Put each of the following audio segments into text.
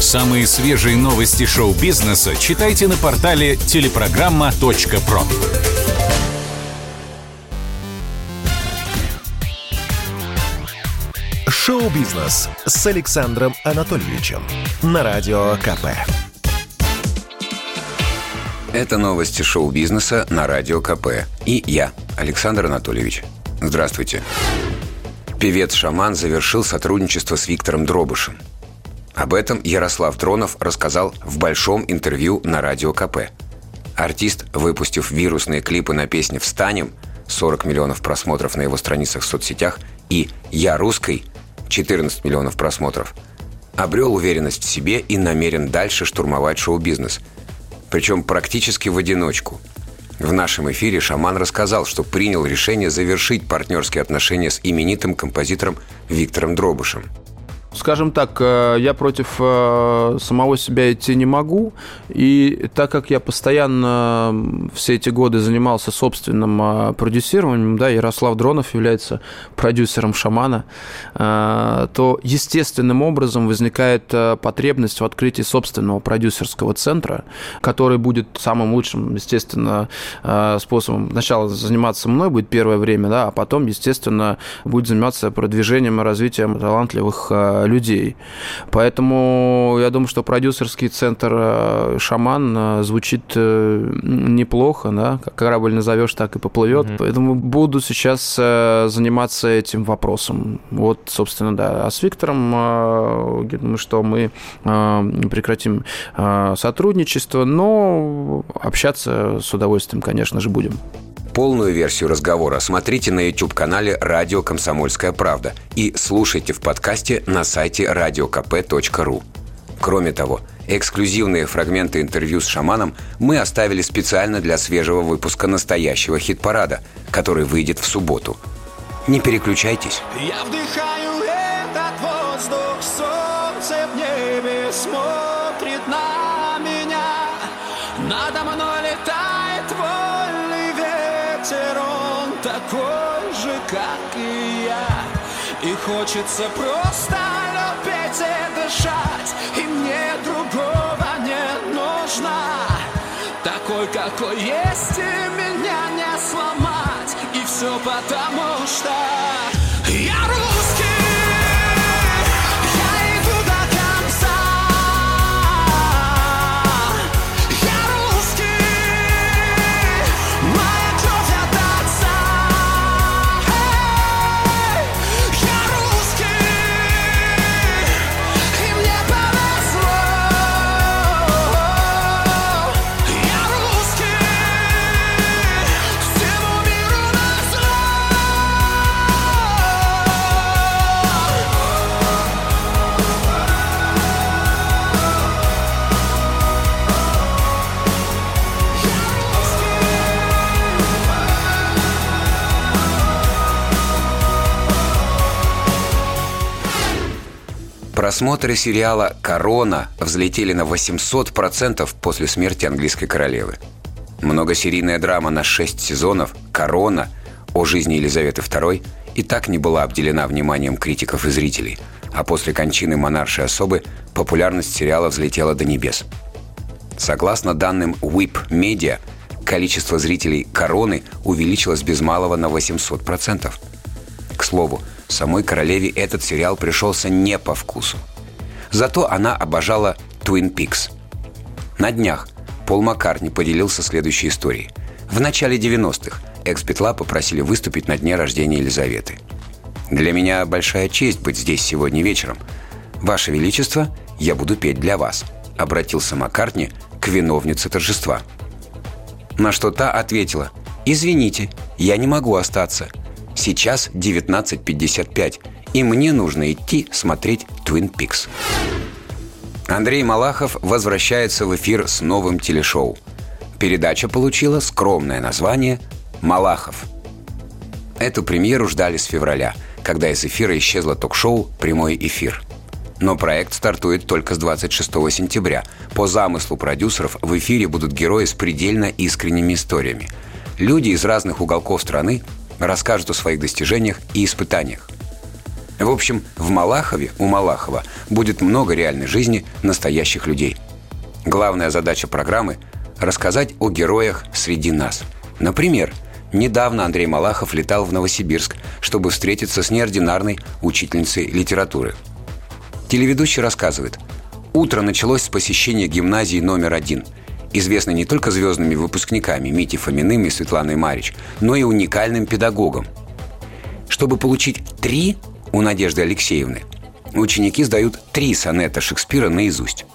Самые свежие новости шоу-бизнеса читайте на портале телепрограмма.про. Шоу-бизнес с Александром Анатольевичем на Радио КП. Это новости шоу-бизнеса на Радио КП. И я, Александр Анатольевич. Здравствуйте. Певец-шаман завершил сотрудничество с Виктором Дробышем. Об этом Ярослав Тронов рассказал в большом интервью на Радио КП. Артист, выпустив вирусные клипы на песне «Встанем», 40 миллионов просмотров на его страницах в соцсетях, и «Я русский», 14 миллионов просмотров, обрел уверенность в себе и намерен дальше штурмовать шоу-бизнес – причем практически в одиночку. В нашем эфире шаман рассказал, что принял решение завершить партнерские отношения с именитым композитором Виктором Дробышем – Скажем так, э, я против э, самого себя идти не могу, и так как я постоянно все эти годы занимался собственным э, продюсированием, да, Ярослав Дронов является продюсером «Шамана», то естественным образом возникает потребность в открытии собственного продюсерского центра, который будет самым лучшим, естественно, способом. Сначала заниматься мной будет первое время, да, а потом, естественно, будет заниматься продвижением и развитием талантливых людей. Поэтому я думаю, что продюсерский центр э, «Шаман» э, звучит э, неплохо, да, как корабль назовешь, так и поплывет. Mm-hmm. Поэтому буду сейчас заниматься этим вопросом. Вот, собственно, да. А с Виктором, я думаю, что мы прекратим сотрудничество, но общаться с удовольствием, конечно же, будем. Полную версию разговора смотрите на YouTube-канале «Радио Комсомольская правда» и слушайте в подкасте на сайте radiokp.ru. Кроме того, эксклюзивные фрагменты интервью с шаманом мы оставили специально для свежего выпуска настоящего хит-парада, который выйдет в субботу. Не переключайтесь. Я вдыхаю этот воздух, солнце в небе смотрит на меня. Надо мной такой же, как и я. И хочется просто любить и дышать, и мне другого не нужно. Такой, какой есть, и меня не сломать. И все потому, что Просмотры сериала «Корона» взлетели на 800% после смерти английской королевы. Многосерийная драма на 6 сезонов «Корона» о жизни Елизаветы II и так не была обделена вниманием критиков и зрителей, а после кончины монаршей особы популярность сериала взлетела до небес. Согласно данным WIP Media, количество зрителей «Короны» увеличилось без малого на 800%. К слову, Самой королеве этот сериал пришелся не по вкусу. Зато она обожала Twin Peaks. На днях Пол Маккартни поделился следующей историей. В начале 90-х экс-петла попросили выступить на дне рождения Елизаветы. «Для меня большая честь быть здесь сегодня вечером. Ваше Величество, я буду петь для вас», — обратился Маккартни к виновнице торжества. На что та ответила «Извините, я не могу остаться. Сейчас 19.55, и мне нужно идти смотреть Twin Peaks. Андрей Малахов возвращается в эфир с новым телешоу. Передача получила скромное название «Малахов». Эту премьеру ждали с февраля, когда из эфира исчезло ток-шоу «Прямой эфир». Но проект стартует только с 26 сентября. По замыслу продюсеров в эфире будут герои с предельно искренними историями. Люди из разных уголков страны расскажут о своих достижениях и испытаниях. В общем, в Малахове у Малахова будет много реальной жизни настоящих людей. Главная задача программы – рассказать о героях среди нас. Например, недавно Андрей Малахов летал в Новосибирск, чтобы встретиться с неординарной учительницей литературы. Телеведущий рассказывает. Утро началось с посещения гимназии номер один – известной не только звездными выпускниками Мити Фоминым и Светланой Марич, но и уникальным педагогом. Чтобы получить три у Надежды Алексеевны, ученики сдают три сонета Шекспира наизусть.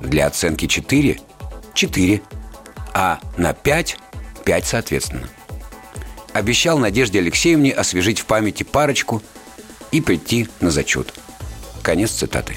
Для оценки 4 – 4, а на 5 – 5 соответственно. Обещал Надежде Алексеевне освежить в памяти парочку и прийти на зачет. Конец цитаты.